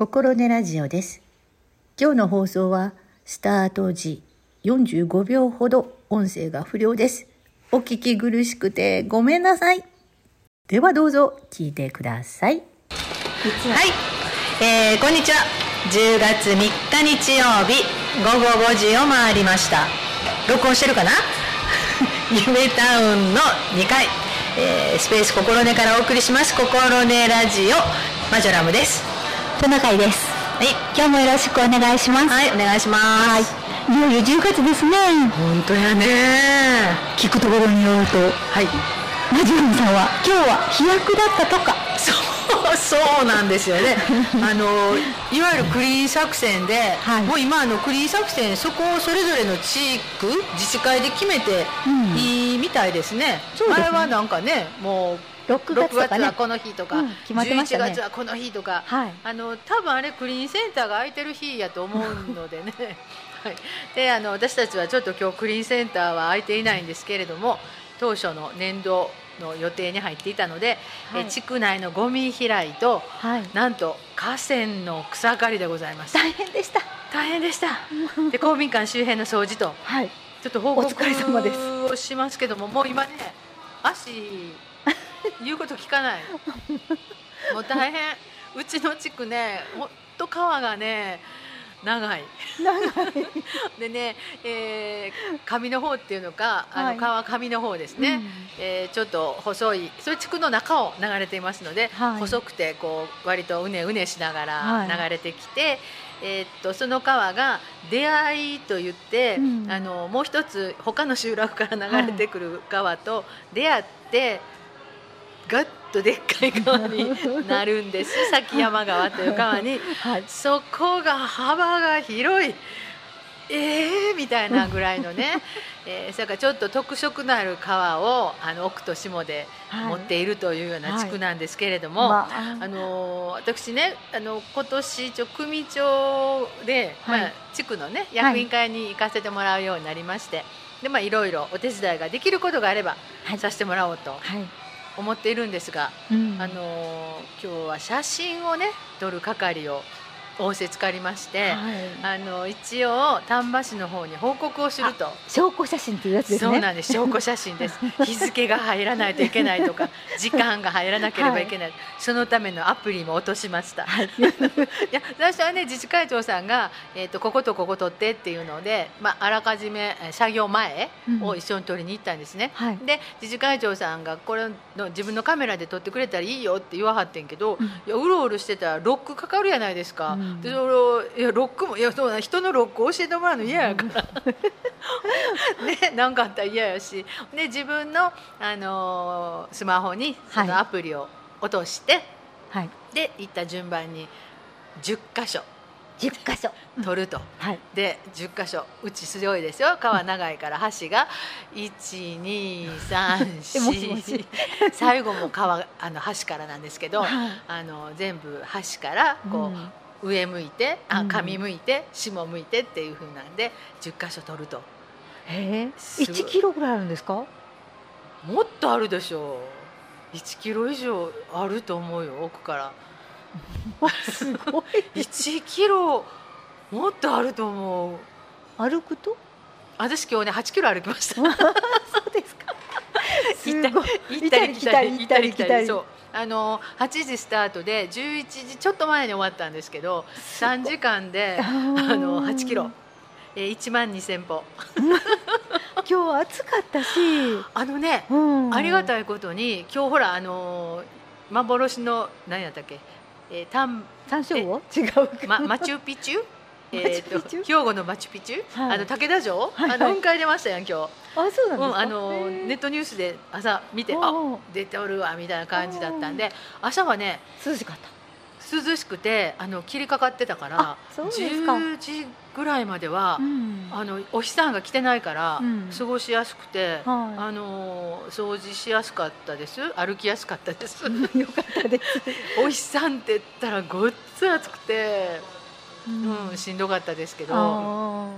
心根ラジオです。今日の放送はスタート時45秒ほど音声が不良です。お聞き苦しくてごめんなさい。ではどうぞ聞いてください。はい、えー、こんにちは10月3日日曜日午後5時を回りました録音してるかな？夢タウンの2階、えー、スペース心根からお送りします心根ラジオマジョラムですトナカイです。はい。今日もよろしくお願いします。はいお願いします。い。よいよ10月ですね。本当やね。聞くところによると、はい。マジュラムさんは今日は飛躍だったとか。そうそうなんですよね。あのいわゆるクリーン作戦で、はい。もう今あのクリーン作戦そこをそれぞれの地区自治会で決めてうん。いいみたいですね,、そうですね。前はなんかねもう6月とかね。はこの日とか、うん決まってましたね。11月はこの日とか、はい。あの多分あれクリーンセンターが空いてる日やと思うのでね。はい、であの私たちはちょっと今日クリーンセンターは空いていないんですけれども当初の年度の予定に入っていたので、はい。え地区内のゴミ拾いとはい。なんと河川の草刈りでございます。大変でした。大変でした。で公民館周辺の掃除と。はい。ちょっと報告お疲れ様です。をしますけどももう今ね足 言うこと聞かない。もう大変。うちの地区ねほんと川がね長い。でね、えー上の方っていうのかあの、はい。川上の方ですね、うん。えーちょっと細いそういう地区の中を流れていますので、はい。細くてこう割とうねうねしながらはい。流れてきて、えーっとその川が出会いと言って、うん。あのもう一つ他の集落から流れてくる川と出会って、ガッとでっかい川になるんです。崎山川という川に。はい。そこが幅が広い。えー、みたいなぐらいのね、えー、それからちょっと特色のある川をあの奥と下ではい。持っているというような地区なんですけれども、まあのー私ねあの今年一応組長で、はい。まあ、地区のね役員会に行かせてもらうようになりまして、でまあいろいろお手伝いができることがあればはい。させてもらおうとはい。思っているんですが、うん。あのー今日は写真をね撮る係を仰せつかりまして、はい。あの一応丹波市の方に報告をすると。証拠写真っていうやつですね。そうなんです証拠写真です 日付が入らないといけないとか時間が入らなければいけない、そのためのアプリも落としました、はい。いや最初はね自治会長さんが、えー、とこことここ取ってっていうので、まあ、あらかじめえー作業前を一緒に取りに行ったんですね、はい。で自治会長さんがこれの自分のカメラで撮ってくれたらいいよって言わはってんけど、うんいやうろうろしてたらロックかかるやないですか、うんでそれをいやロックもいやそうだ人のロック教えてもらうの嫌やから、ねなんかあったら嫌やし。で自分の、あのースマホにそのはいアプリを落として、はい。で行った順番に10箇所。10箇所。撮ると。はい。で10箇所。うち強いですよ。川長いから橋が。えもしもし。1234最後も川あの橋からなんですけど、はい。あの全部橋からこう、上向いてあうん上向いて下向いてっていう風なんで10箇所取るとへえ。すごい1キロぐらいあるんですか？もっとあるでしょう1キロ以上あると思うよ奥から すごい。1キロもっとあると思う歩くと？私今日ね8キロ歩きましたそうですか。行ったり来たり行ったり来たりそうあの8時スタートで11時ちょっと前に終わったんですけど3時間であの8キロ、えー、1万2000歩。今日は暑かったし、あのね、うん。ありがい。たいことに今日ほらあのー幻の何やったっけ、えー、タン山椒魚？違うか。ま、マチュピチュ？えーと兵庫のマチュピチュ、はい。あの武田城、はいはい。あの雲海出ましたやん今日、あ、そうなん。うん、あのネットニュースで朝見てあ出ておるわみたいな感じだったんで朝はね涼しかった。涼しくてあの霧かかってたからあそうですか。10時ぐらいまでは、ん。あのお日さんが来てないから、うん。過ごしやすくて、はい。あの掃除しやすかったです。歩きやすかったです。よかったです。お日さんって言ったらごっつ暑くてうん、しんどかったですけど。あ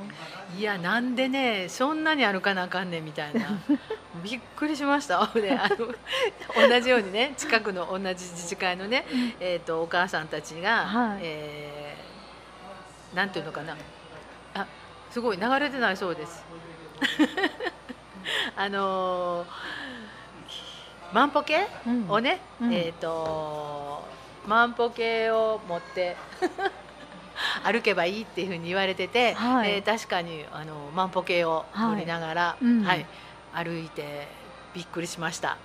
いやなんでねそんなに歩かなあかんねんみたいな。びっくりしました。で あの同じようにね近くの同じ自治会のね、えー、とお母さんたちが、はい。えーなんていうのかな。あすごい流れてないそうです。あのー万歩計うん。をね、うん。えっ、と万歩計を持って歩けばいいっていうふうに言われてて、はい。えー確かにあの万歩計を乗りながら、はいうん。はい。歩いてびっくりしました。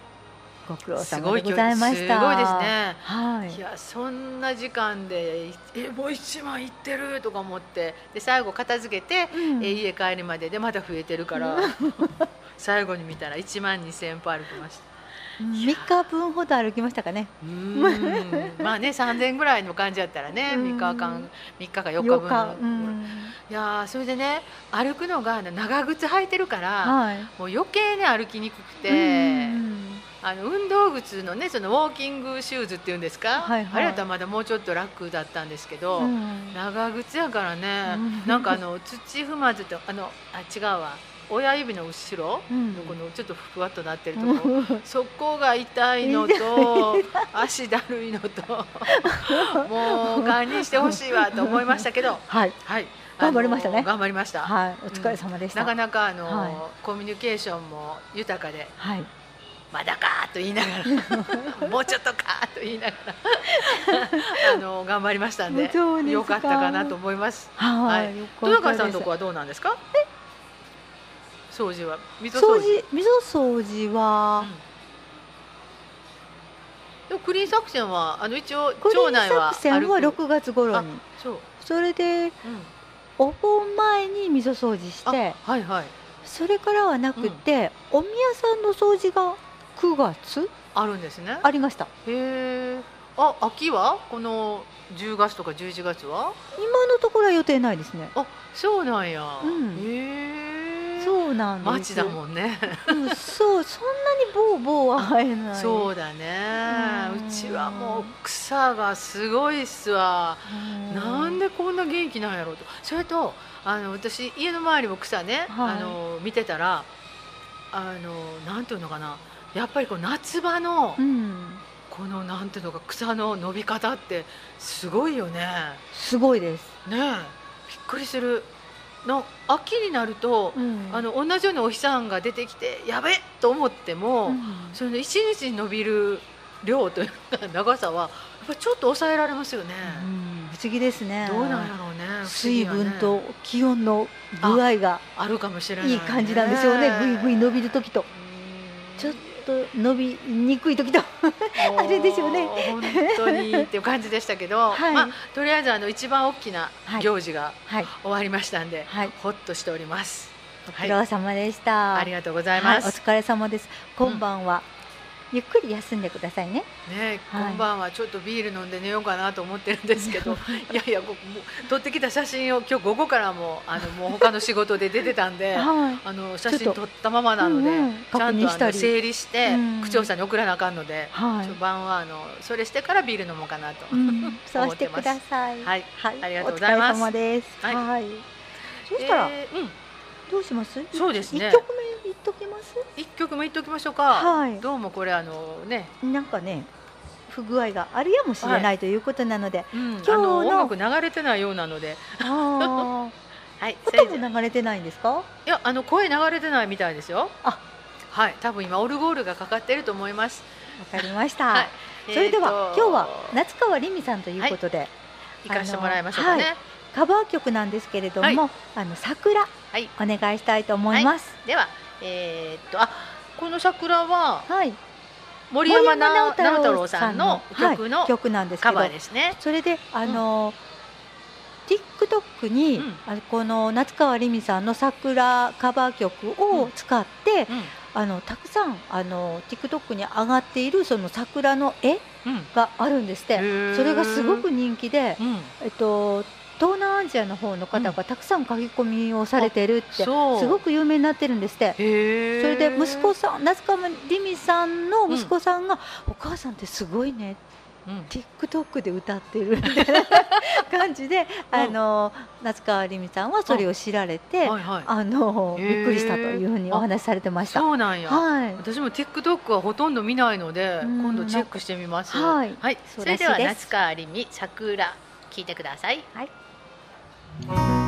ご苦労す様でございました。すごいですね。はい。いやそんな時間でえもう一枚行ってるとか思ってで最後片付けて、うん。え家帰るまででまた増えてるから 最後に見たら1万2000歩歩きました3日分ほど歩きましたかね。まあね3000ぐらいの感じやったらねうん。3日間3日か4日8分いやーそれでね歩くのが長靴履いてるから、はい。もう余計ね歩きにくくて、うん。あの運動靴のねそのウォーキングシューズっていうんですか、はいはい。あれやったらまだもうちょっと楽だったんですけど、うん。長靴やからね、うん。なんかあの土踏まずとあのあ違うわ親指の後ろうん。のこのちょっとふわっとなってるとこ、そこが痛いのと足だるいのと もう堪忍してほしいわと思いましたけど。はい。はい。頑張りましたね。頑張りました、はい。お疲れ様でした。なかなかあの、はい。コミュニケーションも豊かではい。まだかーと言いながら もうちょっとかーと言いながらあの頑張りましたんでよかったかなと思います。はい。豊川さんのとこはどうなんですか？掃除は？溝掃掃除。除溝掃除はうんでもクリーン作戦はあの一応クリーン町内は作戦は歩く？6月頃あにそう。それでうんお盆前に溝掃除しあてはいはいそれからはなくて、お宮さんの掃除が9月？あるんですね。ありましたへえ。あ秋は？この10月とか11月は？今のところは予定ないですねあそうなんや。うんへえ。そうなんです。町だもんね。うんそうそんなにボーボーは生えない。そうだね。うちはもう草がすごいっすわ。うん。なんでこんな元気なんやろうと。それとあの私家の周りも草ね、はい。あの見てたらあのなんていうのかな。やっぱりこう夏場のうん。このなんていうのか草の伸び方ってすごいよね。すごいです、ねえ。びっくりするの秋になると、うん。あの同じようにお日さんが出てきてやべっと思っても、うん。それの一日に伸びる量というか長さはやっぱりちょっと抑えられますよね。うん。不思議ですね。どうなんやろうね。水分と気温の具合があるかもしれない、いい感じなんですよね。ぐいぐい伸びる時と。うん。ちょっと伸びにくい時と あれですよね。もう本当にっていう感じでしたけど、はい。まあとりあえずあの一番大きなはい。行事がはい。終わりましたんで、はい。ほっとしております。ごはい苦労様でした、ありがとうございはい、ます。お疲れ様です。今晩は、ゆっくり休んでくださいね。ね、はい。今晩はちょっとビール飲んで寝ようかなと思ってるんですけど い。やいや撮ってきた写真を今日午後からもあのもう他の仕事で出てたんではい。あの写真撮ったままなので、うんうんちゃんと整理して、うん。区長さんに送らなあかんので、はい。晩はあのそれしてからビール飲もうかなと、うん、そう思ってます。してください。はい。はい、ありがとうございます。お疲れ様です。はい。はい。そしたら、えーうんどうします？そうですね。一曲目いっときます？一曲も言っておきましょうか、はい。どうもこれあのね、なんかね、不具合があるやもしれないということなので、うん、今日あのの音楽流れてないようなので、あ はい、音も流れてないんですか？いやあの声流れてないみたいですよ。あ。はい、多分今オルゴールがかかってると思います。わかりました。はい。それでは、えーと。今日は夏川りみさんということで、行かしてもらいましょうかね。カバー曲なんですけれども、はい。あの桜はい、お願いしたいと思います。では、えーっとあこの桜ははい。森山直直太朗さんのの曲のはい曲なんですけどね。それであの、TikTok に、うん。この夏川りみさんの桜カバー曲を使って、うん。あのたくさんあの TikTok に上がっているその桜の絵うん。があるんですって。それがすごく人気で、うん。えっと、東南アジアの方の方がたくさん書き込みをされてるって、そう。すごく有名になってるんですって。それで息子さん夏川りみさんの息子さんが、お母さんってすごいねうん。TikTok で歌ってる。みたいな感じで、あの夏川りみさんはそれを知られて、はいはい。あのびっくりしたというふうにお話しされてました。そうなんや、はい。私も TikTok はほとんど見ないのでうん。今度チェックしてみます。はい。それではそうらしいです。夏川りみ桜聞いてください。はい Thank you.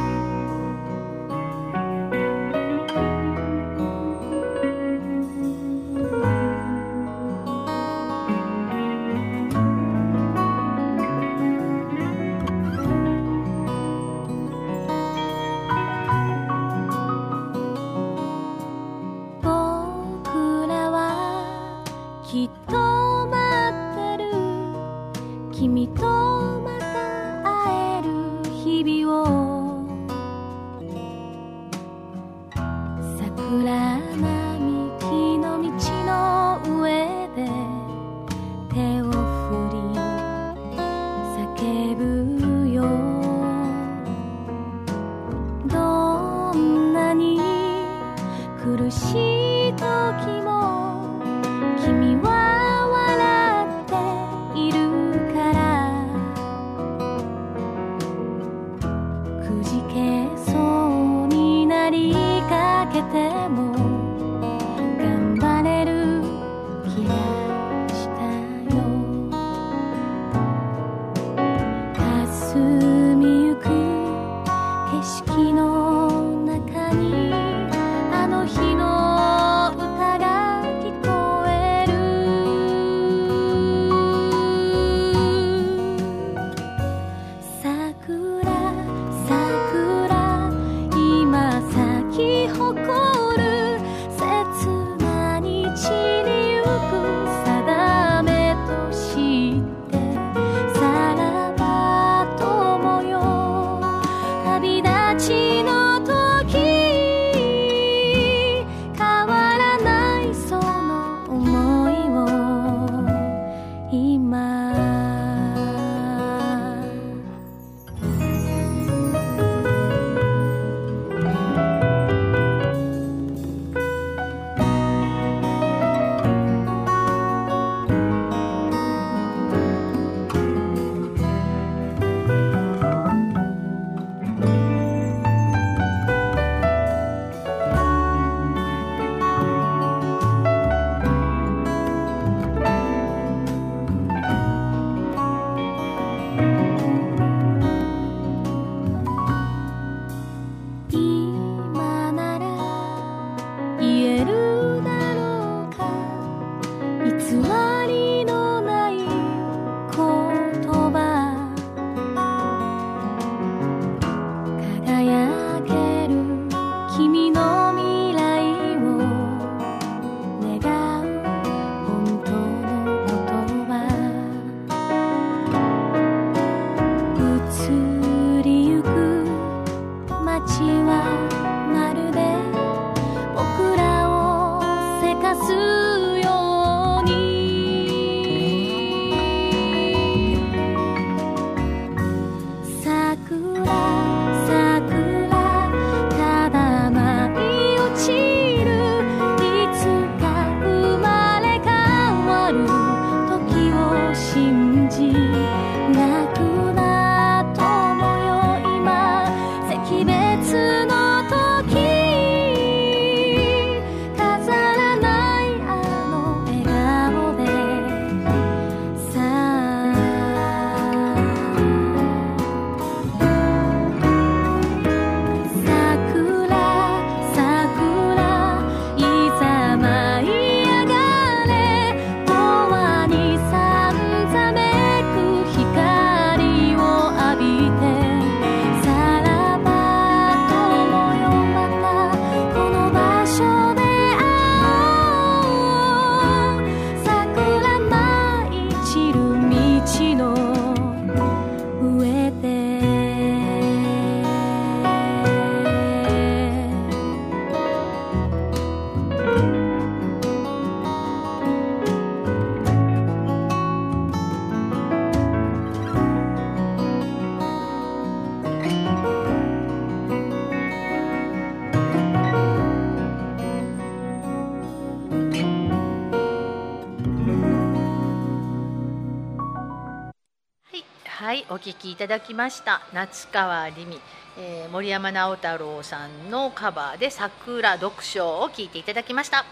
ただきました。夏川りみ、えー森山直太朗さんのカバーで桜読書を聞いていただきました。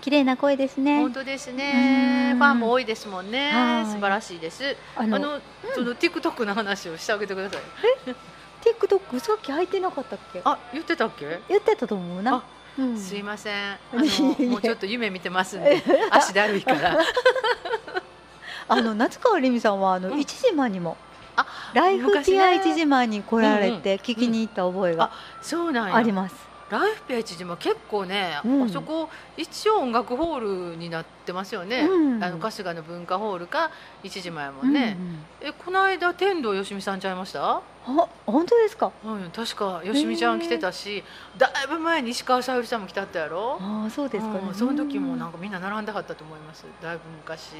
綺麗な声ですね本当ですね。うんファンも多いですもんねはい。素晴らしいです。あのあの、その TikTok の話をしてあげてください。TikTok さっき入ってなかったっけ？あ、言ってたっけ？言ってたと思うなあうんすいません。あいえいえのもうちょっと夢見てますんで、足だるいから。あの夏川りみさんはあのうん。一時間にもあ、ライフピア一時間に来られうんうん。て聞きに行った覚えがそうなんや。あります。ライフページでも結構ね、うん。あそこ一応音楽ホールになってますよね、うん。あの春日の文化ホールか一時前もんね、えこの間天童よしみさんちゃいました？うんうんあ本当ですか？うん、確かよしみちゃん来てたし、だいぶ前に石川さゆりさんも来たったやろ？ああそうですかね。うんその時もなんかかみんな並んではったと思います。だいぶ昔、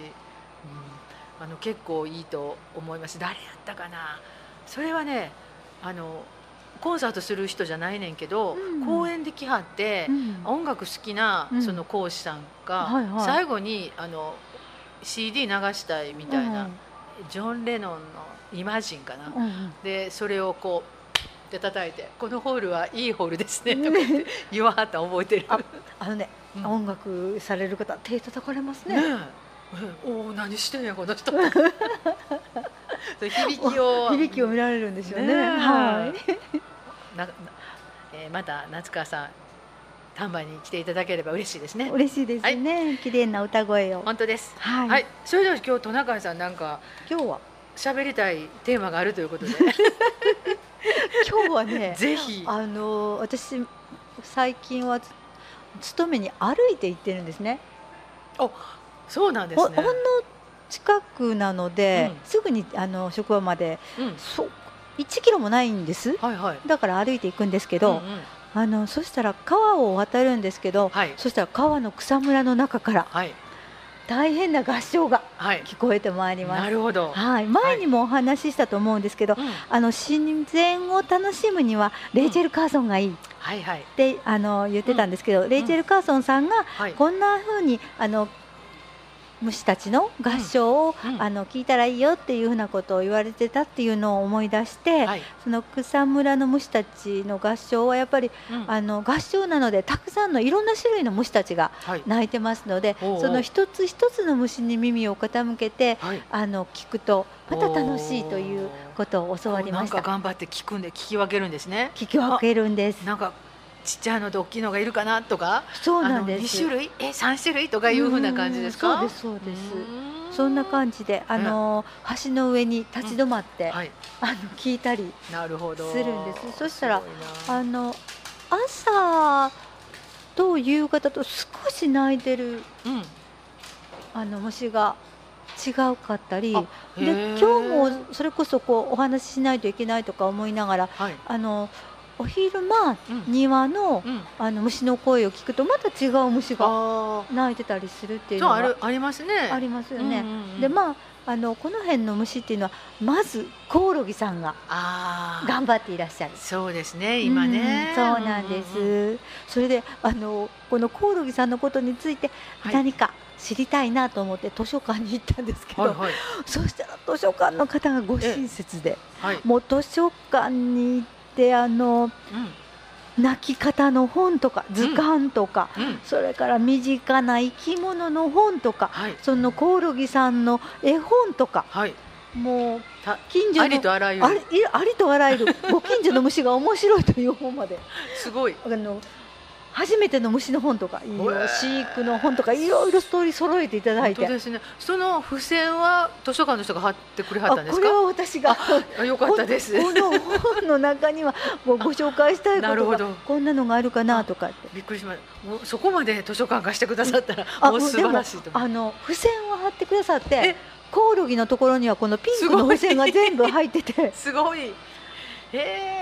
うん、あの結構いいと思います。誰やったかな。それはねあのコンサートする人じゃないねんけど、うん公演で来はって、音楽好きなうん。その講師さんが、はいはい。最後にあの CD 流したいみたいな、ジョン・レノンの「イマジン」かな、うんうん。でそれをこうで叩いて「このホールはいいホールですね」とか言って言わはったの覚えてる。ああのね、うん。音楽される方手叩かれますね。ねええ おお何してんやこの人響きを 響きを見られるんですよね。はい。ななえーまた夏川さん丹波に来ていただければ嬉しいですね嬉しいですね。綺麗な歌声を。本当ですはい。はい、それでは今日トナカイさんなんか今日は？喋りたいテーマがあるということで今日はね、ぜひあの私最近はつ勤めに歩いて行ってるんですね。そうなんですね。ほほんの近くなので、うん。すぐにあの職場までうん。そう1キロもないんです。はいはい。だから歩いていくんですけど、うんうん。あのそしたら川を渡るんですけど、はい。そしたら川の草むらの中からはい。大変な合唱がはい。聞こえてまいります。なるほど、はい、前にもお話ししたと思うんですけど、うん。あの自然を楽しむにはレイチェル・カーソンがいい。っはいはい。て、あの言ってたんですけど、レイチェル・カーソンさんがはい。こんな風にあの虫たちの合唱を、うん。うん。あの聞いたらいいよっていうふうなことを言われてたっていうのを思い出して、はい。その草むらの虫たちの合唱はやっぱりうん。あの合唱なのでたくさんのいろんな種類の虫たちがはい。鳴いてますのでおう。おうその一つ一つの虫に耳を傾けてはい。あの聞くとまた楽しいということを教わりましなんかた。頑張って聞くんで聞き分けるんですね。聞き分けるんです。なんかちっちゃいのと大きいのがいるかなとかそうなんです。あの2種類？え三種類とかいうふうな感じですか？うんそうですそうです。うん。そんな感じであの橋の上に立ち止まって、はい。あの聞いたりなるほど。するんです。そしたらあの朝と夕方と少し鳴いてるうん。あの虫が違うかったりあで今日もそれこそこうお話ししないといけないとか思いながらはい。あのお昼間うん。庭のうん。あの虫の声を聞くとまた違う虫があ鳴いてたりするっていううのがあるありますね。ありますよね。でまああのこの辺の虫っていうのはまずコオロギさんが頑張っていらっしゃる。そうですね今ね。うんそうなんです、それであのこのコオロギさんのことについてはい。何か知りたいなと思って図書館に行ったんですけど、はいはい。そしたら図書館の方がご親切ではい。もう図書館に行ってあの泣き方の本とか図鑑とか、うん。うん。それから身近な生き物の本とかはい。そのコオロギさんの絵本とかはい。もうた近所のありとあらゆる。いありとあらゆるご近所の虫が面白いという本まで。すごい。あの初めての虫の本とか飼育の本とかいろいろストーリー揃えていただいて。ね。その付箋は図書館の人が貼ってくれはあったんですか？これは私が。あよかったです。この本の中にはもうご紹介したいことがなるほど。こんなのがあるかなとかって。びっくりしましたもうそこまで図書館貸してくださったらあもう素晴らしいとあの付箋を貼ってくださってえ？コオロギのところにはこのピンクの付箋が全部入ってて。すごい。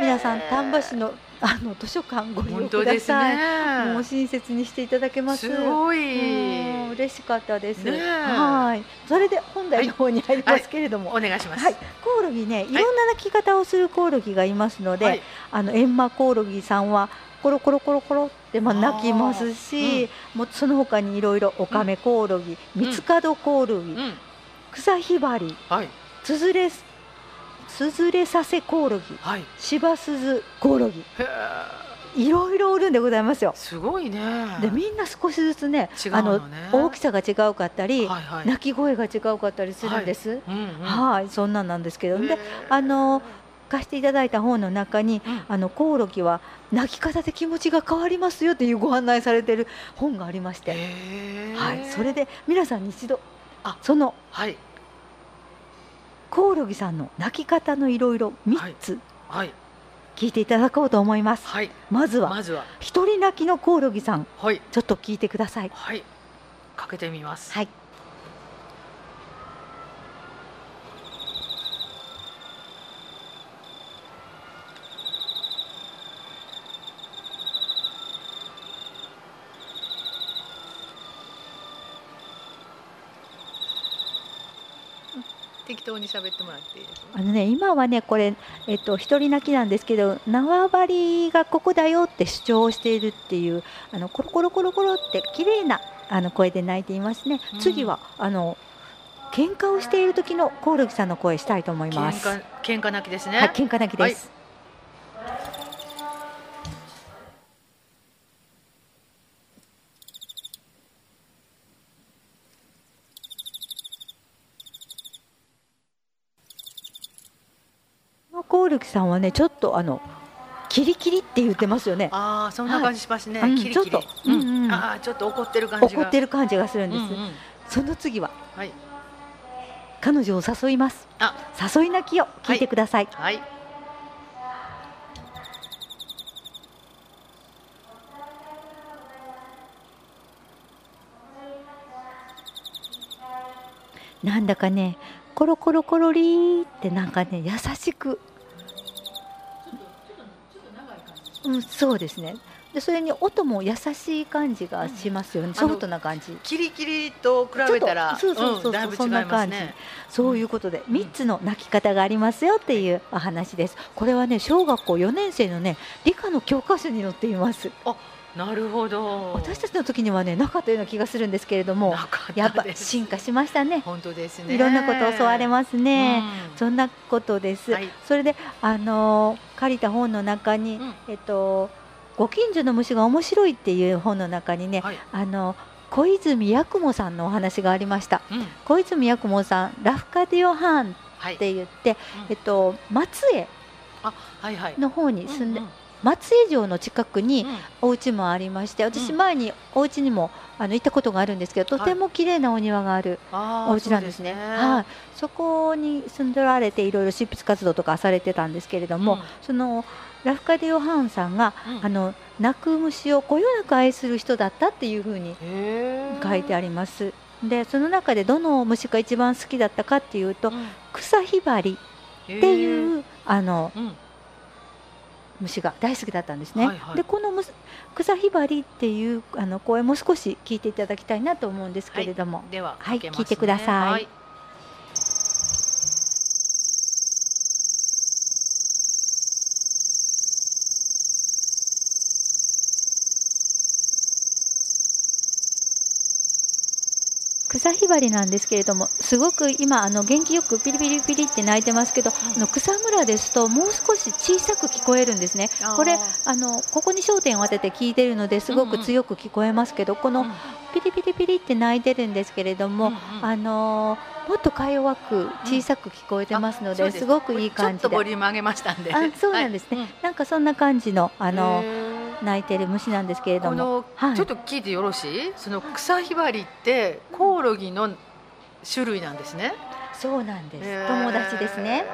皆さん丹波市のあの図書館ご利用本ください、ね。もう親切にしていただけます。すごい。うん嬉しかったです、ねえ。はい。それで本題の方に入りますけれども、お願いします。はい、コオロギねい。ろんな鳴き方をするコオロギがいますので、はい。あのエンマコオロギさんはコロコロコロコロってまあ鳴きますし、もうその他にいろいろオカメコオロギ、ミツカドコオロギ、うん。クサヒバリ、はい。スズレスズレサセコオロギはい。シバスズコオロギ。いろいろおるんでございますよ。すごいね。でみんな少しずつね違うのね。あの大きさが違うかったり、はいはい。鳴き声が違うかったりするんです。うんうん。はい、そんなんなんですけど、で、あの貸していただいた本の中に、うん。あのコオロギは鳴き方で気持ちが変わりますよっていうご案内されてる本がありまして、はい、それで皆さんに一度あそのはいコオロギさんの鳴き方のいろいろ三つはい。聞いていただこうと思います。はい。まずはまずは。一人鳴きのコオロギさん、はい。ちょっと聞いてください。はい。かけてみます。はい。適当に喋ってもらっていいですかあのね今はねこれえっと一人泣きなんですけど縄張りがここだよって主張をしているっていうあのコロコロコロコロって綺麗なあの声で鳴いていますね。うん次はあの喧嘩をしている時のコオロギさんの声したいと思い喧ます。嘩喧嘩泣きですねはい、喧嘩泣きです。このコオロギさんはねちょっとあのキリキリって言ってますよね。ああそんな感じしますね、はい。うんキリキリ。ちょっとうんうんうん。ああちょっと怒ってる感じが。怒ってる感じがするんです。うんうん。その次は。はい。彼女を誘います。あ。誘い泣きを聞いてください。はい。なんだかねコロコロコロリーってなんかね優しくうんそうですね。でそれに音も優しい感じがしますよね、ん。ソフトな感じ。キリキリと比べたらそうそうそうそうんそんな感じ。ねそういうことで3つの泣き方がありますよっていうお話です。これはね小学校4年生のね理科の教科書に載っていますなるほど。私たちの時にはねなかったような気がするんですけれどもやっぱ進化しましたね。本当ですね。いろんなことを教われますね、うん。そんなことです。はい。それで、あのー借りた本の中に、うん。えっと、ご近所の虫が面白いっていう本の中にね、はい。あの小泉八雲さんのお話がありました。うん。小泉八雲さん、ラフカディオハーンっはいて言って、うん。えっと、松江あはいはい。の方に住んで、うんうん松江城の近くにうん。お家もありまして、私うん。前にお家にもあの行ったことがあるんですけど、とても綺麗なお庭があるお家なんですね。はい、そこに住んでおられていろいろ執筆活動とかされてたんですけれども、うん。そのラフカディオ・ハーンさんが、うん。あの泣く虫をこよなく愛する人だったっていうふうに書いてあります。でその中でどの虫が一番好きだったかっていうと、うん。草ひばりっていう、あのうん虫が大好きだったんですね。はいはい。でこの草ひばりっていうあの声も少し聞いていただきたいなと思うんですけれども。でははいかけますね。聞いてください。はい草ひばりなんですけれどもすごく今あの元気よくピリピリピリって鳴いてますけど、あの草むらですともう少し小さく聞こえるんですね。これあのここに焦点を当てて聞いてるのですごく強く聞こえますけど、このうん。ピリピリピリって鳴いてるんですけれども、あのーもっとか弱く小さく聞こえてますので、す。ごくいい感ちょっとじでボリューム上げましたんで。あそうなんですね、はい。なんかそんな感じのあうんの鳴いてる虫なんですけれども。はい。ちょっと聞いてよろしい？その草ひばりってコオロギの種類なんですねそうなんです、友達ですね。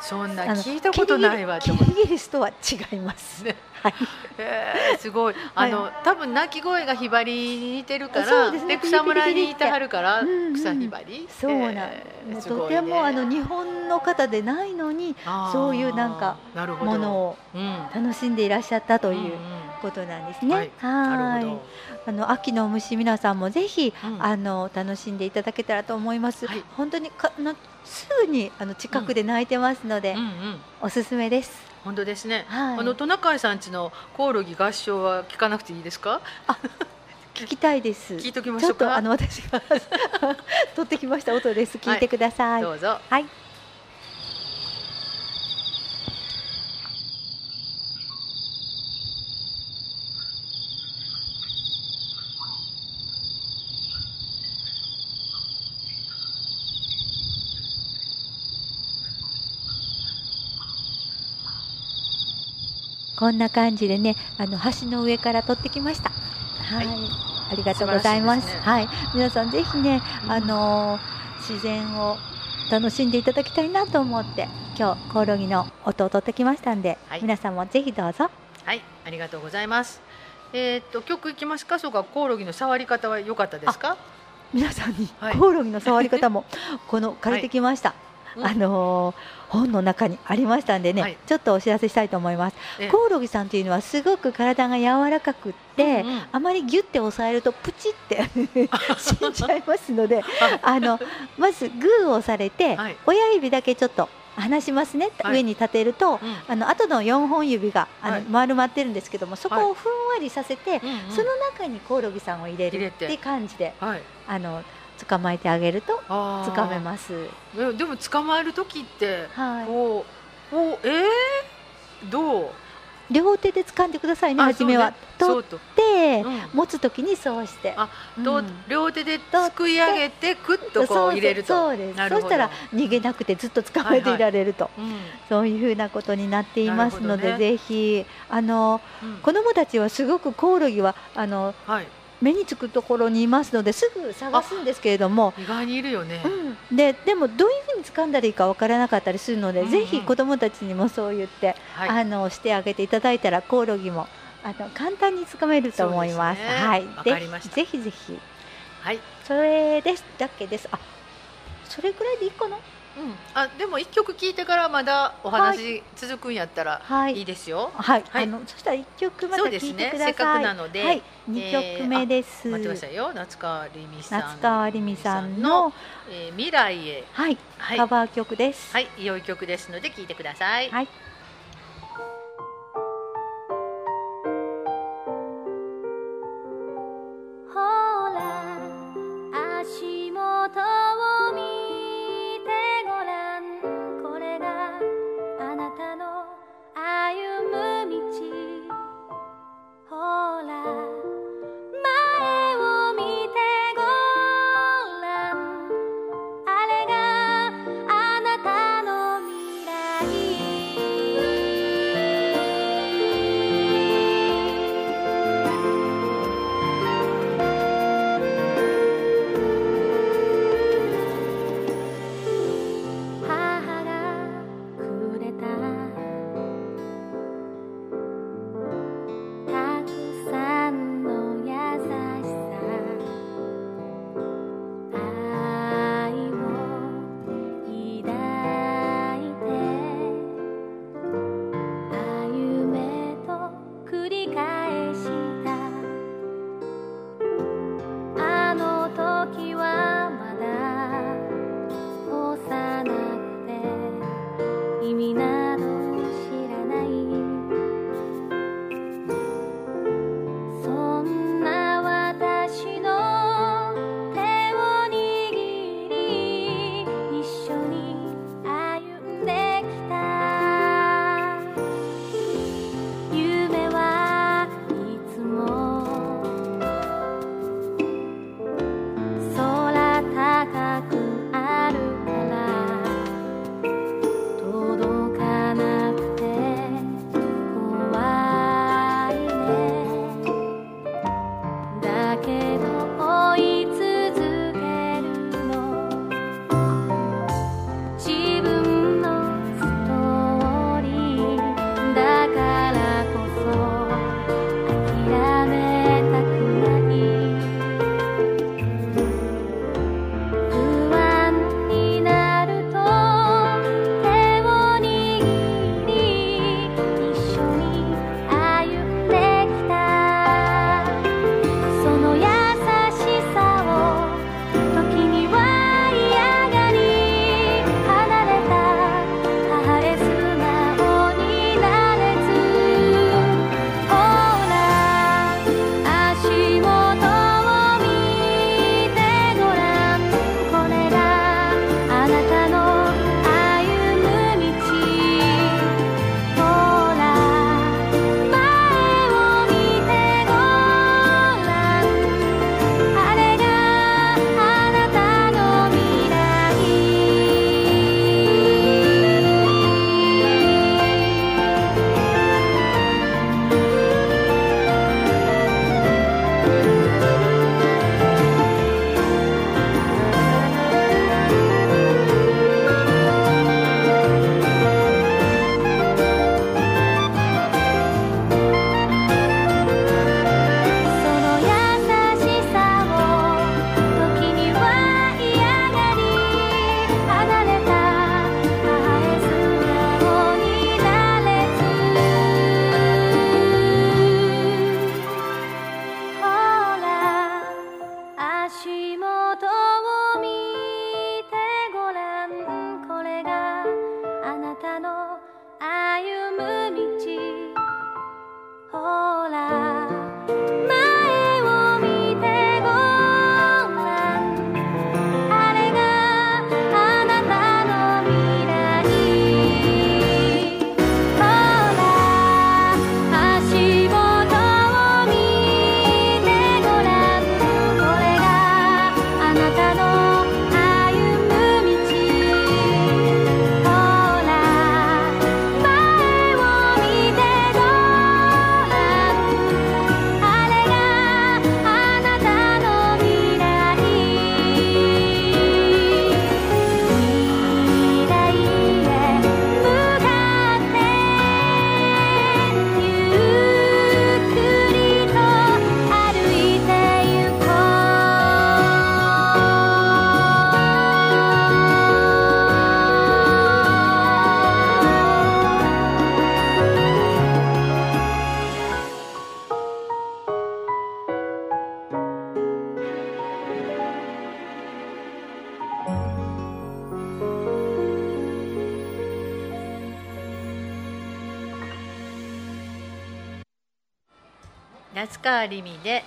そんな聞いたことないわとキリギリスとは違います。ね。はい。へーすごい。あの、多分鳴き声がひばりに似てるからですね。草むらにいてはるから草ひばり。そうなん、へーとてもあの日本の方でないのにそういうなんかものをうん。楽しんでいらっしゃったといんうんことなんですね。はいなるほあの秋の虫皆さんもぜひ、うんあの楽しんでいただけたらと思います。はい本当にかあのすぐにあの近くで鳴いてますので、どうんうんおすすめです。本当ですね、はいあのトナカイさんちのコオロギ合唱は聞かなくていいですか？聞きたいです。聞いときましょうかあの私が 取ってきました音です。聞いてください。どうぞはい。こんな感じでねあの橋の上から撮ってきました。はい、はい。ありがとうございます。いですね。はい。皆さんぜひねうん。あのー自然を楽しんでいただきたいなと思って今日コオロギの音を取ってきましたんで、はい。皆さんもぜひどうぞ。はい、ありがとうございます。えーっと曲いきますか？そうか、コオロギの触り方は良かったですか？皆さんにはい。コオロギの触り方も この借りてきました、うん。あのー本の中にありましたんでね、はい。ちょっとお知らせしたいと思います。ええ。コオロギさんというのはすごく体が柔らかくって、うんうん。あまりギュッて押さえるとプチって 死んじゃいますので あのまずグーを押されて、はい。親指だけちょっと離しますね、はい。上に立てると、うん。あの後の4本指があの、はい。丸まってるんですけどもそこをふんわりさせて、うんうん。その中にコオロギさんを入れるってて。感じではい。あの捕まえてあげるとあー掴めます。えでも捕まえる時ってはい。こうこうえー、どう？両手で掴んでくださいねあ初めは。そう取ねって、そうと。うん持つときにそうして。あうんと両手ですくい上げてくっとこう入れると。そうですそしたら逃げなくてずっと捕まえていられると、うんそういうふうなことになっていますので、ねぜひあのうん子どもたちはすごくコオロギはあのはい。目につくところにいますのですぐ探すんですけれども、意外にいるよね。うん、ででもどういうふうに掴んだらいいかわからなかったりするので、うんうんぜひ子どもたちにもそう言って、はい。あのしてあげていただいたらコオロギもあの簡単に掴めると思います。すねはい、ぜひぜひはい。それですだけです。あ、それぐらいでいいかな？うん。あでも一曲聞いてからまだお話続くんやったらはいいいですよ。はい、はいあのそしたら一曲またそうですね。聞いてください。せっかくなので。はい、二曲目です。待ってくださいよ。夏川りみさん。夏川りみさんの、えー未来へ。はい、はい。カバー曲です。はい、良い曲ですので聞いてください。はいほら足元歩む道。ほら。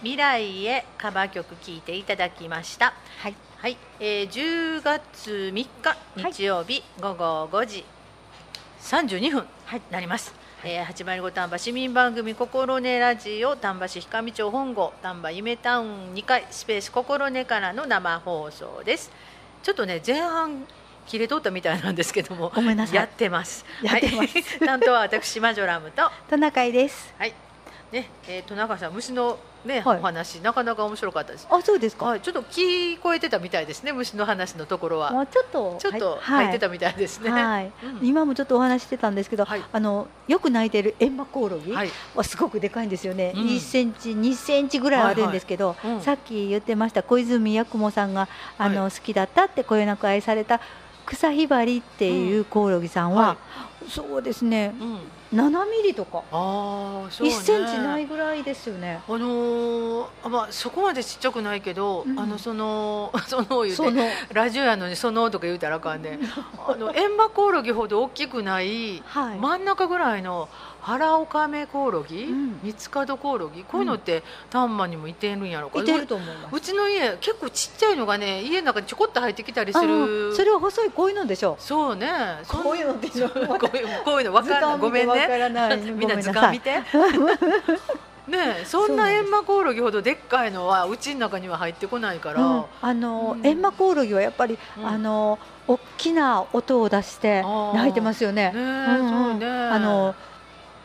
未来へカバー曲聴いていただきました。はい。はい、えー、10月3日日曜日午後5時32分なります。えー、805丹波市民番組心根ラジオ丹波市氷上町本郷丹波夢タウン2階スペース心根からの生放送です。ちょっとね前半切れとったみたいなんですけどもごめんなさいやってます。やってますはい、担当は私マジョラムとトナカイです。はいねえー、と中さん虫のね、はい。お話なかなか面白かったです。あ、そうですか。はい、ちょっと聞こえてたみたいですね虫の話のところもはうちょっとちょっとはい。入ってたみたいですね。はい。うん。今もちょっとお話ししてたんですけど、はい。あのよく鳴いてるエンマコオロギはい。はすごくでかいんですよね。うん。1センチ、2センチぐらいあるんですけど、うん。さっき言ってました小泉八雲さんがあの、は好きだったってこよなく愛された草ひばりっていうコオロギさんは、はそうですね、うん、7ミリとか、ああ、そうね。1センチないぐらいですよね。あのーあまあそこまでちっちゃくないけど、うん。あのその その言うてその。ラジオやのにそのとか言うたらあかんで、あのエンマコオロギほど大きくないはい、真ん中ぐらいのハラオカメコオロギ、うん。ミツカドコオロギこういうのって丹波にもいてるんやろか。いてると思います。うちの家結構ちっちゃいのがね家の中にちょこっと入ってきたりあする。のそれは細いこういうのでしょそうね。こういうのっていう。のはこういうこういうの分かんない。ごめんね。みんな図鑑見て。ねえそんなエンマコオロギほどでっかいのはうちの中には入ってこないから、うん。あの、うん。エンマコオロギはやっぱり、うん。あの大きな音を出して鳴いてますよね。ねえ、うんうんそうねあの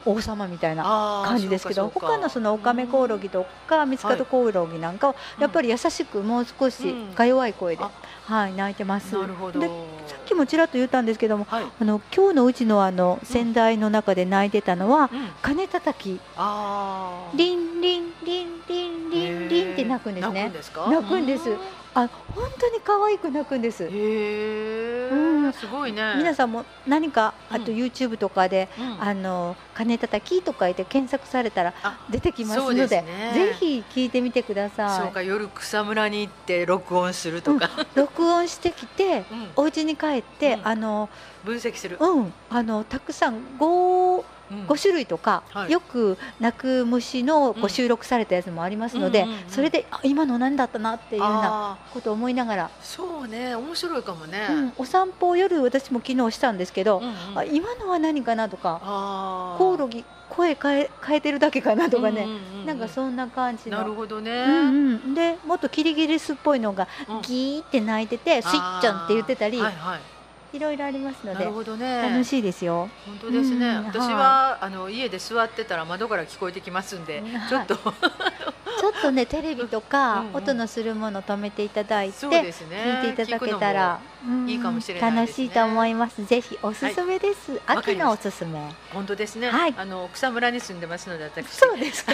王様みたいな感じですけど他のそのオカメコオロギとかミツカドコオロギなんかはうんやっぱり優しくもう少しうん。か弱い声で、あはい鳴いてます。なるほど。でさっきもちらっと言ったんですけどもはい、あの今日のうちのあの先代の中で鳴いてたのはうん、鐘叩き。あー。リンリンリンリンリンリンって鳴くんですね。鳴くん。ですか？鳴くんです。あ本当に可愛く鳴くんです。へ。え、うん。すごいね。皆さんも何かあとうん。YouTube とかで、うん。あの鐘叩きとか言って検索されたらあ出てきますのでですね。ぜひ聞いてみてください。そうか夜草むらに行って録音するとか、録音してきてうん。お家に帰って、うん。あの分析する、うん。あのたくさん 5, うん5種類とか、はい。よく鳴く虫のこう収録されたやつもありますので、それであ今の何だったなっていうようなあことを思いながら、ーそうね面白いかもね、うんお散歩を夜私も昨日したんですけど、う今のは何かなとかコオロギ声変え変えてるだけかなとかね、なんかそんな感じの。なるほどね、うんうん、でもっとキリギリスっぽいのがうん。ギーって鳴いてて、スイッチョンって言ってたり、はいはいいろいろありますのなでるほどね。楽しいですよ。本当ですね、うん私は、あの家で座ってたら窓から聞こえてきますんで、はい ちょっと。ちょっとねテレビとかうんうん。音のするもの止めていただいて、そうですね。聞いていただけたら、うんいいかもしれないね。楽しいと思います。ぜひおすすめです。わか秋がおすすめ。本当ですね、はい。あの草むらに住んでますので私。そうですか。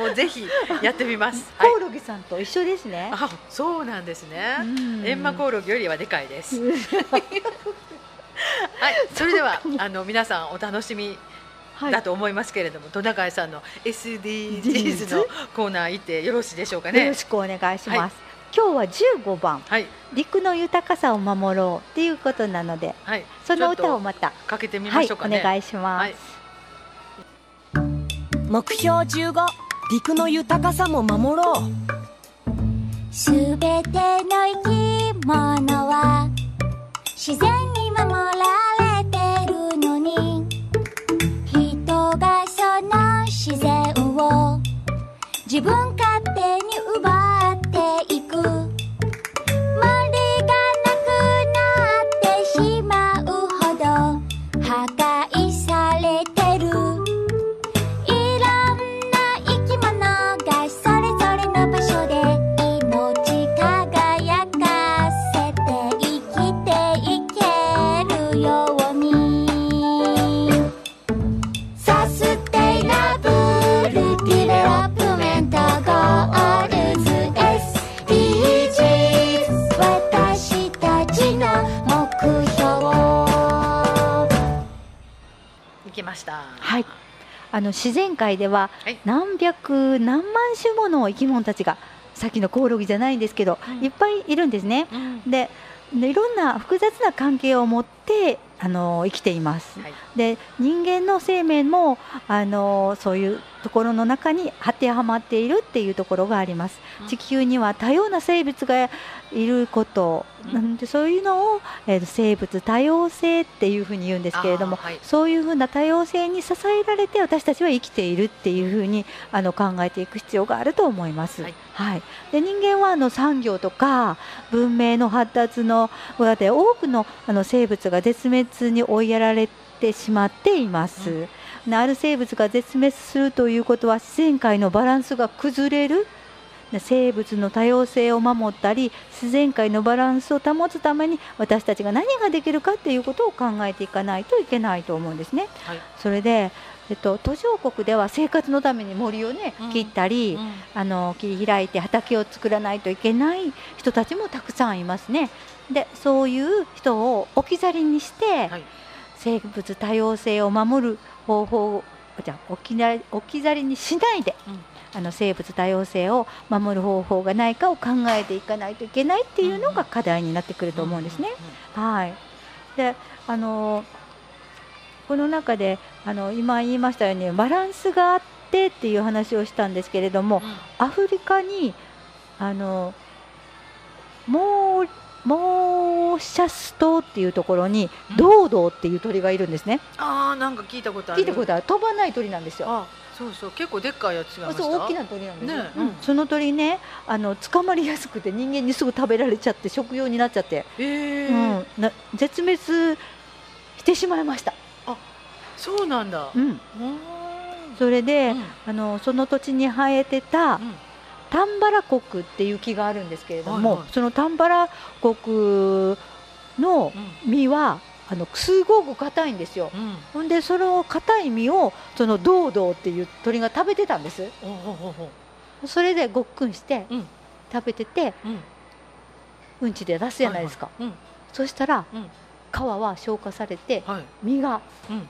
もうぜひやってみます、は いコオロギさんと一緒ですね。あそうなんですね、うん。エンマコオロギよりはでかいです、はい、それではあの皆さんお楽しみはい。だと思いますけれども、トナカイさんの SDGs のコーナー行ってよろしいでしょうかよねろしくお願いします。今日は15番。はい。陸の豊かさを守ろうっていうことなので、はい。その歌をまた。かけてみはいおましょうかね、願いします。はい。目標15陸の豊かさも守ろう。すべての生き物は自然に守られてるのに。人がその自然を自分の自然界でははい。何百何万種もの生き物たちがさっきのコオロギじゃないんですけど、うんいっぱいいるんですね。うん。ででいろんな複雑な関係を持ってあの生きています。はい。で人間の生命もあのそういうところの中に当てはまっているっていうところがあります。うん。地球には多様な生物がいること。うん。なんでそういうのを、えーと生物多様性っていうふうに言うんですけれども、はい。そういうふうな多様性に支えられて私たちは生きているっていうふうにあの考えていく必要があると思います。はい。はい、で人間はあの産業とか文明の発達の裏で多くのあの生物が絶滅に追いやられてしまっています。うである生物が絶滅するということは自然界のバランスが崩れるで生物の多様性を守ったり自然界のバランスを保つために私たちが何ができるかっていうことを考えていかないといけないと思うんですね。はい。それで、えっと、途上国では生活のために森をねうん。切ったり、うん。あの切り開いて畑を作らないといけない人たちもたくさんいますね。でそういう人を置き去りにして、はい。生物多様性を守る方法じゃあ置きな置き去りにしないで、うんあの生物多様性を守る方法がないかを考えていかないといけないっていうのが課題になってくると思うんですね。はい、であのこの中であの今言いましたようにバランスがあってっていう話をしたんですけれどもアフリカにあのモーモーシャス島っていうところにうん。ドードーっていう鳥がいるんですね。ああなんか聞いたことある。聞いたことある。飛ばない鳥なんですよ。あそうそう結構でっかいやつ違いました？そう大きな鳥なんですよ、ねうんうん。その鳥ねあの捕まりやすくて人間にすぐ食べられちゃって食用になっちゃって、ええ。うん、な絶滅してしまいました。そうなんだ。うん、うんそれで、うん。あのその土地に生えてたうん。タンバラコクっていう木があるんですけれども、はいはい。そのタンバラコクのうん。実はあのすごく硬いんですよ。うん。ほんでその硬い実をそのドードーっていう鳥が食べてたんです。それでごっくんしてうん。食べててうん。うんちで出すじゃないですか。うんうん。そしたらうん。皮は消化されてはい。実がうん。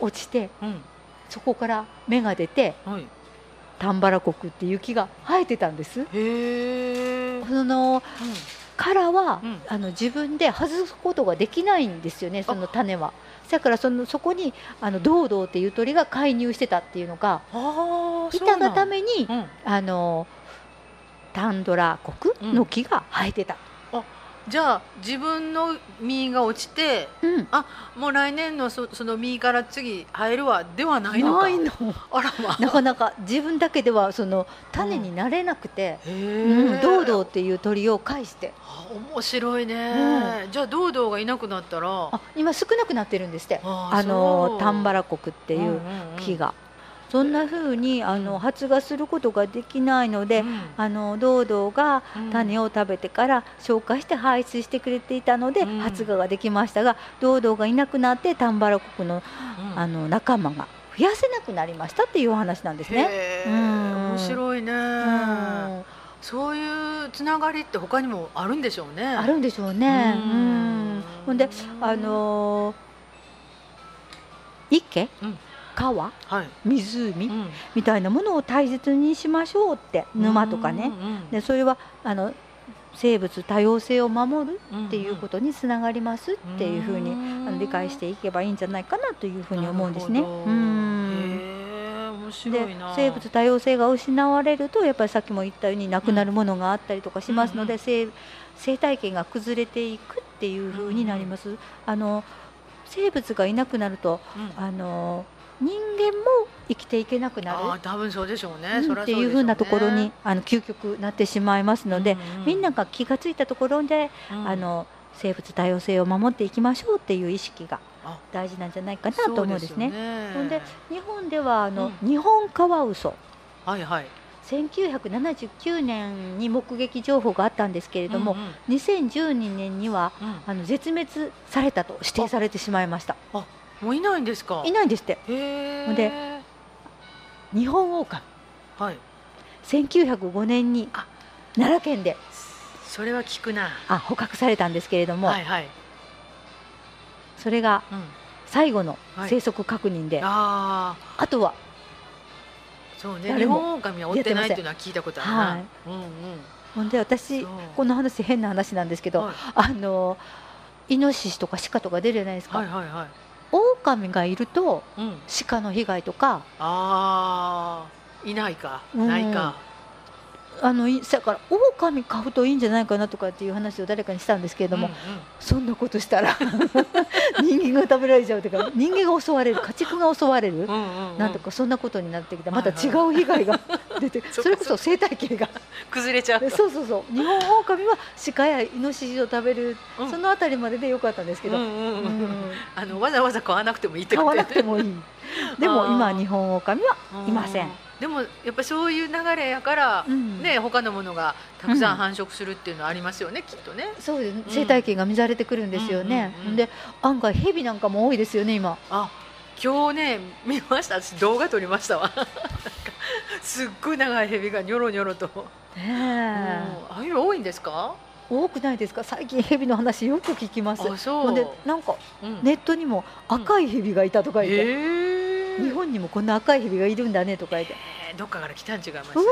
落ちてうん。そこから芽が出てはい。タンバラコクっていう木が生えてたんです。へえその殻は、うんあの自分で外すことができないんですよねその種は。だからそのそこにあのドードーっていう鳥が介入してたっていうのがいたがためにうんあのタンドラ国の木が生えてた。じゃあ自分の実が落ちてうん。もう来年のそその実から次生えるわではないのか。ないの。あらまあ。なかなか自分だけではその種になれなくて、うん、ドードーっていう鳥を介して。あ面白いね、じゃあドードーがいなくなったら。あ今少なくなってるんですって。ああのタンバララ国っていう木が、そんな風にあの発芽することができないので、あのドードーが種を、を食べてから消化して排出してくれていたのでうん。発芽ができましたがドードーがいなくなってタンバラ国のうん。あの仲間が増やせなくなりましたっていうお話なんですね。うん。面白いね、うん。そういうつながりって他にもあるんでしょうね。あるんでしょうね。ううん。んほんであのー池、うん川はい、湖、うん。みたいなものを大切にしましょうって沼とかね、でそれはあの生物多様性を守るっていうことにつながりますっていうふうに、あの理解していけばいいんじゃないかなというふうに思うんですね。で生物多様性が失われるとやっぱりさっきも言ったようになくなるものがあったりとかしますので、うん生生態系が崩れていくっていうふうになります。あの生物がいなくなるとうん。あの人間も生きていけなくなる。ああ多分そうでしょうね、うんっていうふうなところにあの究極なってしまいますので、うんうんみんなが気がついたところで、うん。あの生物多様性を守っていきましょうっていう意識があ。大事なんじゃないかなと思うんですね。そうんほで日本ではあの、うん。日本カワウソはい。はい1979年に目撃情報があったんですけれども、うんうん。2012年にはうん。あの絶滅されたと指定されてしまいましたもういないんですか？いないんですって。で日本オオカミはい1905年にあ。奈良県で。それは聞くな。あ捕獲されたんですけれども、はいはい、それがうん、最後のはい。生息確認で、あああとは。そうね日本狼は追ってないっていうのは聞いたことあるな、はい。うんうん。ほんで私この話変な話なんですけど、はい。あのイノシシとかシカとか出るじゃないですか、はいはいはい狼がいるとうん。鹿の被害とか。ああいないか。うんないかあのいだから狼飼うといいんじゃないかなとかっていう話を誰かにしたんですけれども、うんうん。そんなことしたら 人間が食べられちゃうというか人間が襲われる家畜が襲われる、うんうんうん。なんとかそんなことになってきた。はいまた違う被害が出て、そっかそれこそ生態系が。崩れちゃう。と そうそうそう。日本狼は鹿やイノシシを食べる、うん。そのあたりまででよかったんですけど、わざわざ買わなくてもいいって買わことやなくてもいい。でも今日本狼はいません。う、でもやっぱりそういう流れやから、うん。ね他のものがたくさん繁殖するっていうのはありますよね、きっとね。そうです生態系が乱れてくるんですよね、うんうんうん。で案外ヘビなんかも多いですよね今。あ今日ね見ました。私動画撮りましたわ。すっごい長い蛇がニョロニョロと、ねああいうの多いんですか？多くないですか？最近ヘビの話よく聞きます。でなんかうん。ネットにも赤いヘビがいたとか言って、え。ー、日本にもこんな赤いヘビがいるんだねとか言って。えーどっかから来たん違います、うん。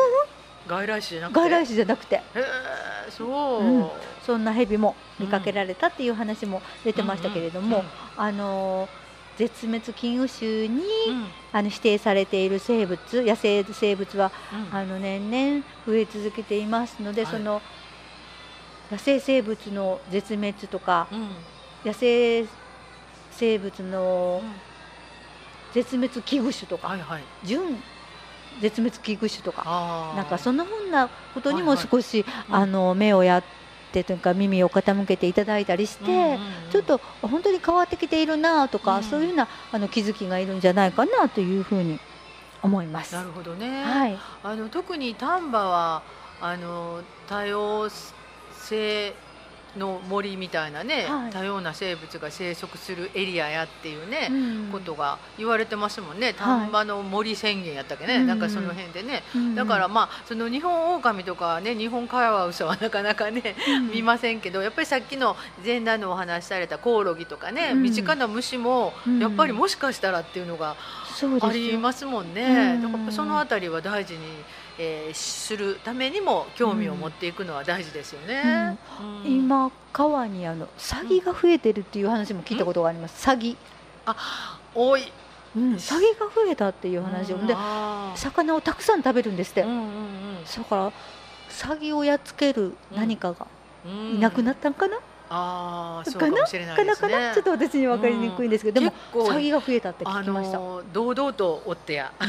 外来種じゃなくて？外来種じゃなくて。へえそう、うん。そんなヘビも見かけられたっていう話も出てましたけれども、あのー絶滅危惧種にうんうん。あの指定されている生物野生生物はうん。あの年々増え続けていますので、はい。その野生生物の絶滅とかうん。野生生物のうん絶滅危惧種とかはいはい。準絶滅危惧種とかなんかそんなふうなことにもはいはい。少し、うん。あの目をやってというか耳を傾けていただいたりして、うんうんうん。ちょっと本当に変わってきているなとか、うん。そういうふうなあの気づきがいるんじゃないかなというふうに思います。なるほどね、はい、あの特に丹波はあの多様性の森みたいなね、はい。多様な生物が生息するエリアやっていうね、うん。ことが言われてますもんね。丹波の森宣言やったっけね、うんなんかその辺でね、うんだからまあその日本狼とかね日本カワウソはなかなかね、うん。見ませんけどやっぱりさっきの前段のお話しされたコオロギとかね、うん。身近な虫もうん。やっぱりもしかしたらっていうのがありますもんね、うん。だからそのあたりは大事に、えーするためにも興味を持っていくのは大事ですよね。うん。今川にあのサギが増えてるっていう話も聞いたことがあります。サギ、多い。うん、サギが増えたっていう話を、うん。で魚をたくさん食べるんですって。うんうんだからサギをやっつける何かがうん。いなくなったんかな、ああそうかなかもしれないかなですね。かなちょっと私に分かりにくいんですけど、でも結構サギが増えたってあ聞きました、堂々と追ってや。う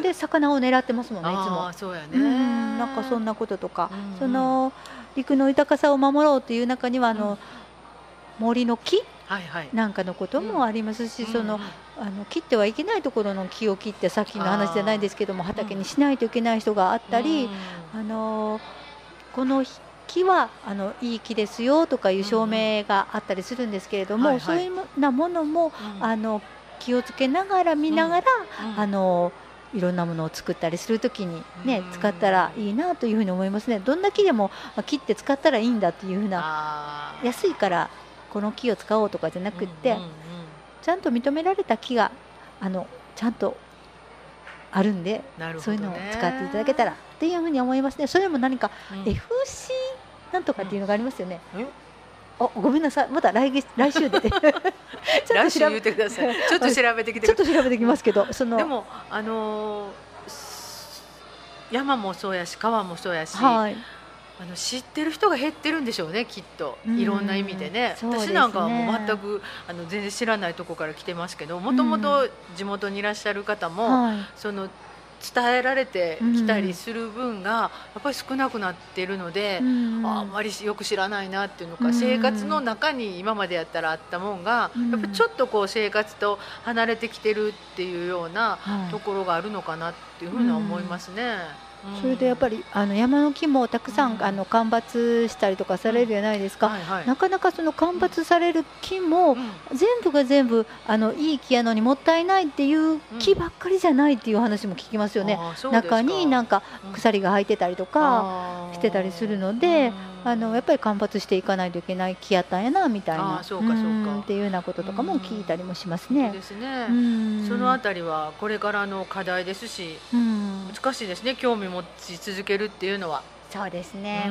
ん。で魚を狙ってますもんね いつあも。あそうやね。うん。なんかそんなこととか、その陸の豊かさを守ろうっていう中にはあの、うん。森の木はいはい。なんかのこともありますし、そのあの切ってはいけないところの木を切ってさっきの話じゃないですけども畑にしないといけない人があったり、あのこの木はあのいい木ですよとかいう証明があったりするんですけれども、はいはい。そういうようなものも、うん。あの気をつけながら見ながら、うん。あのいろんなものを作ったりするときにね、うん。使ったらいいなというふうに思いますね。どんな木でもあ切って使ったらいいんだっていうふうな安いからこの木を使おうとかじゃなくって、うんうんうん。ちゃんと認められた木があのちゃんとあるんでねそういうのを使っていただけたらっていうふうに思いますね。それも何かうん FC なんとかっていうのがありますよね。えあごめんなさいまた来月来週で ちょっと来週調べ言ってください。ちょっと調べてきて ちょっと調べてきますけどそのい。でもあのーす山もそうやし川もそうやし、はいあの知ってる人が減ってるんでしょうねきっと。うん。いろんな意味でね。そうですね。私なんかはもう全くあの全然知らないとこから来てますけどもともと地元にいらっしゃる方も、はい。その伝えられてきたりする分がやっぱり少なくなってるので、うん。ああんまりよく知らないなっていうのか、うん。生活の中に今までやったらあったもんが、うん。やっぱりちょっとこう生活と離れてきてるっていうようなはい。ところがあるのかなっていうふうには思いますね。それでやっぱり、りあの山の木もたくさん、うん。あの間伐したりとかされるじゃないですか、なかなかその間伐される木も、うん。全部が全部あのいい木やのにもったいないっていう木ばっかりじゃないっていう話も聞きますよね。中になんかうん鎖が生えてたりとか、してたりするのであのやっぱり間伐していかないといけない木やったんやなみたいな。そうかそうか。んっていうようなこととかも聞いたりもしますね。で。すね、うん。そのあたりはこれからの課題ですしうん。難しいですね興味持ち続けるっていうのは、そうですね。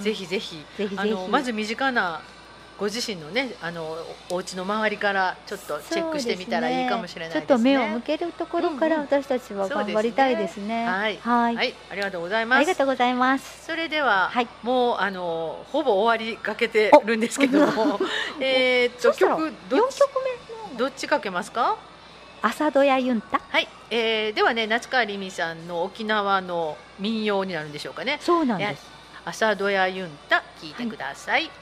ぜひぜひ。ぜひぜひ。あのまず身近なご自身のねあのお家の周りからちょっとチェックしてみたらいいかもしれないですね。ちょっと目を向けるところからうんうん私たちは頑張りたいですね。はい、はい、はい、ありがとうございます。ありがとうございます。それでは、はいもうあのほぼ終わりかけてるんですけども、えーっと曲どっち？どっちかけますか？朝ドヤユンタ？はい、えー、ではね夏川りみさんの沖縄の民謡になるんでしょうかね。そうなんです。朝ドヤユンタ聞いてください。さ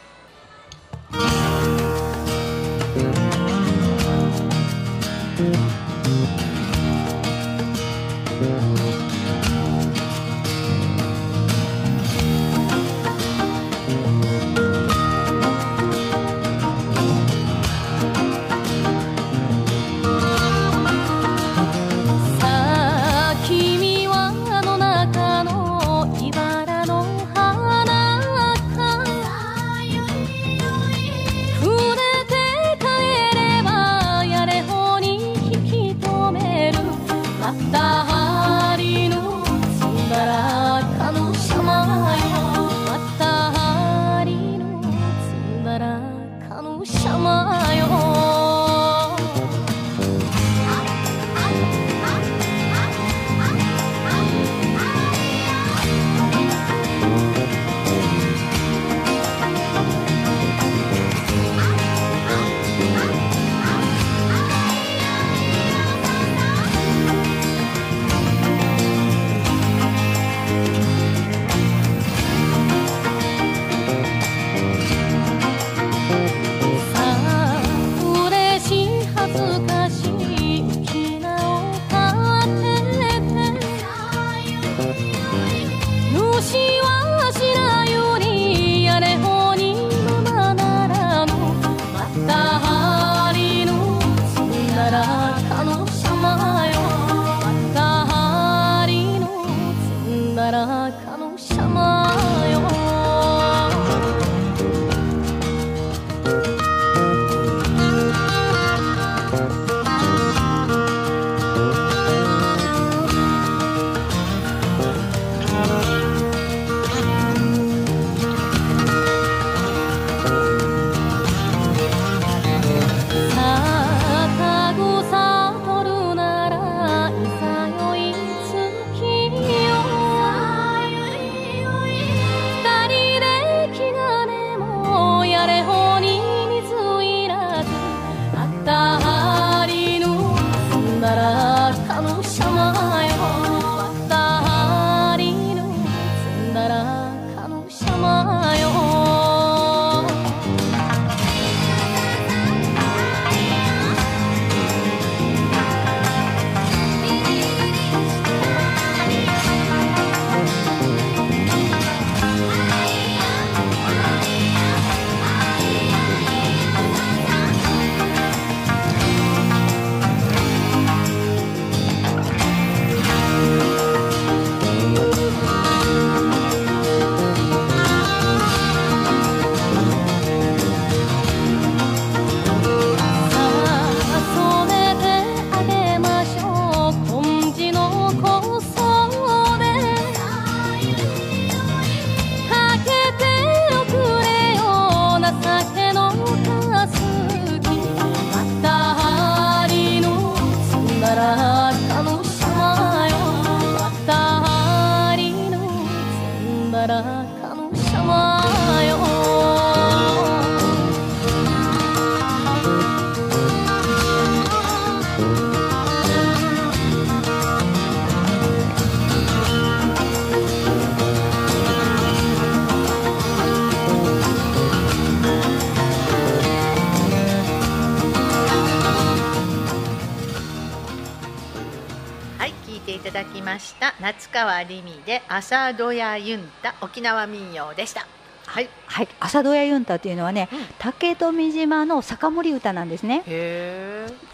川りみで朝ドヤユンタ沖縄民謡でした。はい。はい、朝ドヤユンタというのはね、うん竹富島の酒盛歌なんですね。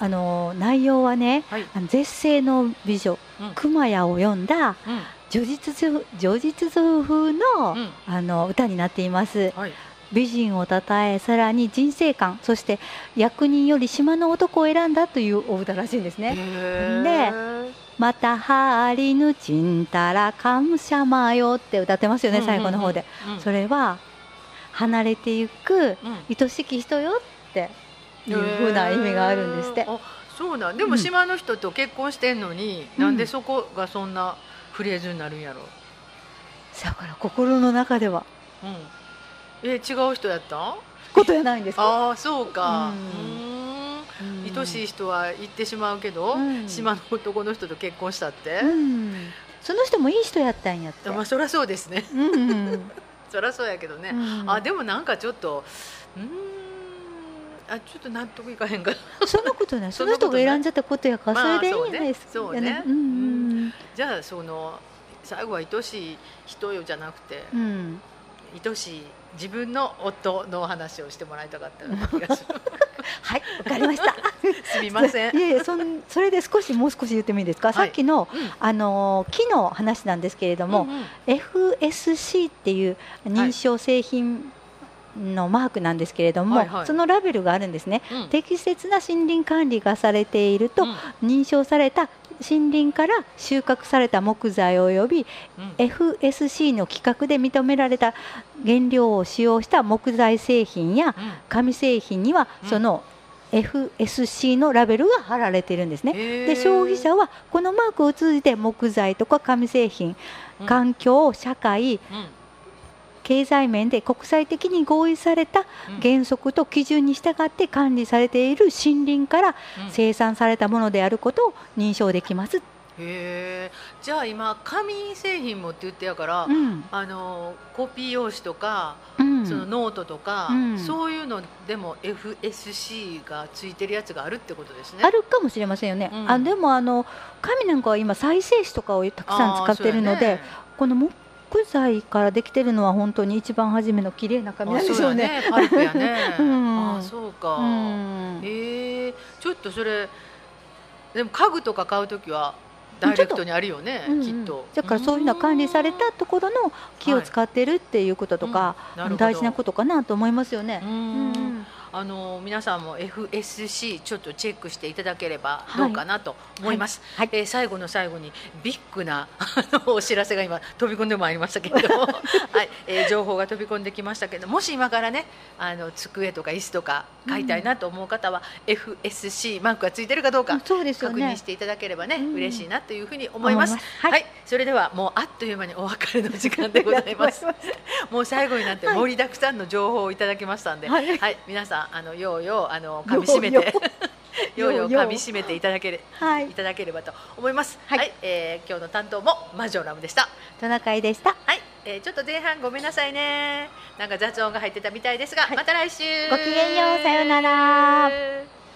あの内容はね、はい。あの絶世の美女、うん熊谷を読んだうん。叙述図叙述図風の、うん。あの歌になっています。はい。美人をたたえさらに人生観そして役人より島の男を選んだというお歌らしいんですね。へえ。またはりぬちんたら感謝まよって歌ってますよね、最後の方で。うん。それは離れていくうん。愛しき人よっていう風な意味があるんですって。あそうなん。でうん。も島の人と結婚してんのに、うん。なんでそこがそんなフレーズになるんやろ？だから心の中では。うん。え違う人やった？んことやないんです。か。ああそうか。ううんん。愛しい人は言ってしまうけど、うん島の男の人と結婚したって、うん、その人もいい人やったんやって。まあそりゃそうですね。うんうん。そりゃそうやけどね、うん。あでもなんかちょっとうーん。あちょっと納得いかへんか そんなことない。その人が選んじゃったことやから、まあそれでいいじゃないです。か。そうね。ねうじゃあその最後は愛しい人よじゃなくて、うん。うん。愛しい自分の夫のお話をしてもらいたかったような気がす。る はい、わかりました。すみません。いやいや、そん、それで少し、もう少し言ってもいいですか？はい。さっきの、うん。あのー木の話なんですけれども、うんうん。FSC っていう認証製品のマークなんですけれども、はいはい。そのラベルがあるんですね。うん。適切な森林管理がされていると、うん。認証された森林から収穫された木材及びうん。FSC の規格で認められた原料を使用した木材製品やうん。紙製品にはうん。その FSC のラベルが貼られているんですね。で消費者はこのマークを通じて木材とか紙製品、うん。環境社会うん経済面で国際的に合意されたうん。原則と基準に従って管理されている森林からうん。生産されたものであることを認証できます。へえ。じゃあ今紙製品もって言ってやから、うん。あのコピー用紙とか、うん。そのノートとか、うん。そういうのでも FSC がついてるやつがあるってことですね。あるかもしれませんよね。うん。あでもあの紙なんかは今再生紙とかをたくさん使ってるので、この木材からできてるのは本当に一番初めの綺麗な紙なんでしょうね。あそう あそうか。うん。へえちょっとそれでも家具とか買うときはダイレクトにあるよね、きっと。だからそういうのは管理されたところの木を使ってるっていうこととか、大事なことかなと思いますよね。う。んあの皆さんも FSC ちょっとチェックしていただければどうかなと思います。はい。えー最後の最後にビッグな あのお知らせが今飛び込んでまいりましたけれども、はい、えー情報が飛び込んできましたけど、もし今からねあの机とか椅子とか買いたいなと思う方は、FSC マークがついてるかどうか確認し。ていただければね、うん。嬉しいなというふうに思います。思いはい。それではもうあっという間にお別れの時間でございます。もう最後になって盛りだくさんの情報をいただきましたんで、は、はいい。皆さんあのようようあの噛み締めて、ようよう 噛み締めていただけれはいいただければと思います。ははいい、えー今日の担当もマジョラムでした。トナカイでした。はい、えーちょっと前半ごめんなさいね。なんか雑音が入ってたみたいですが、また来週。ごきげんようさようなら。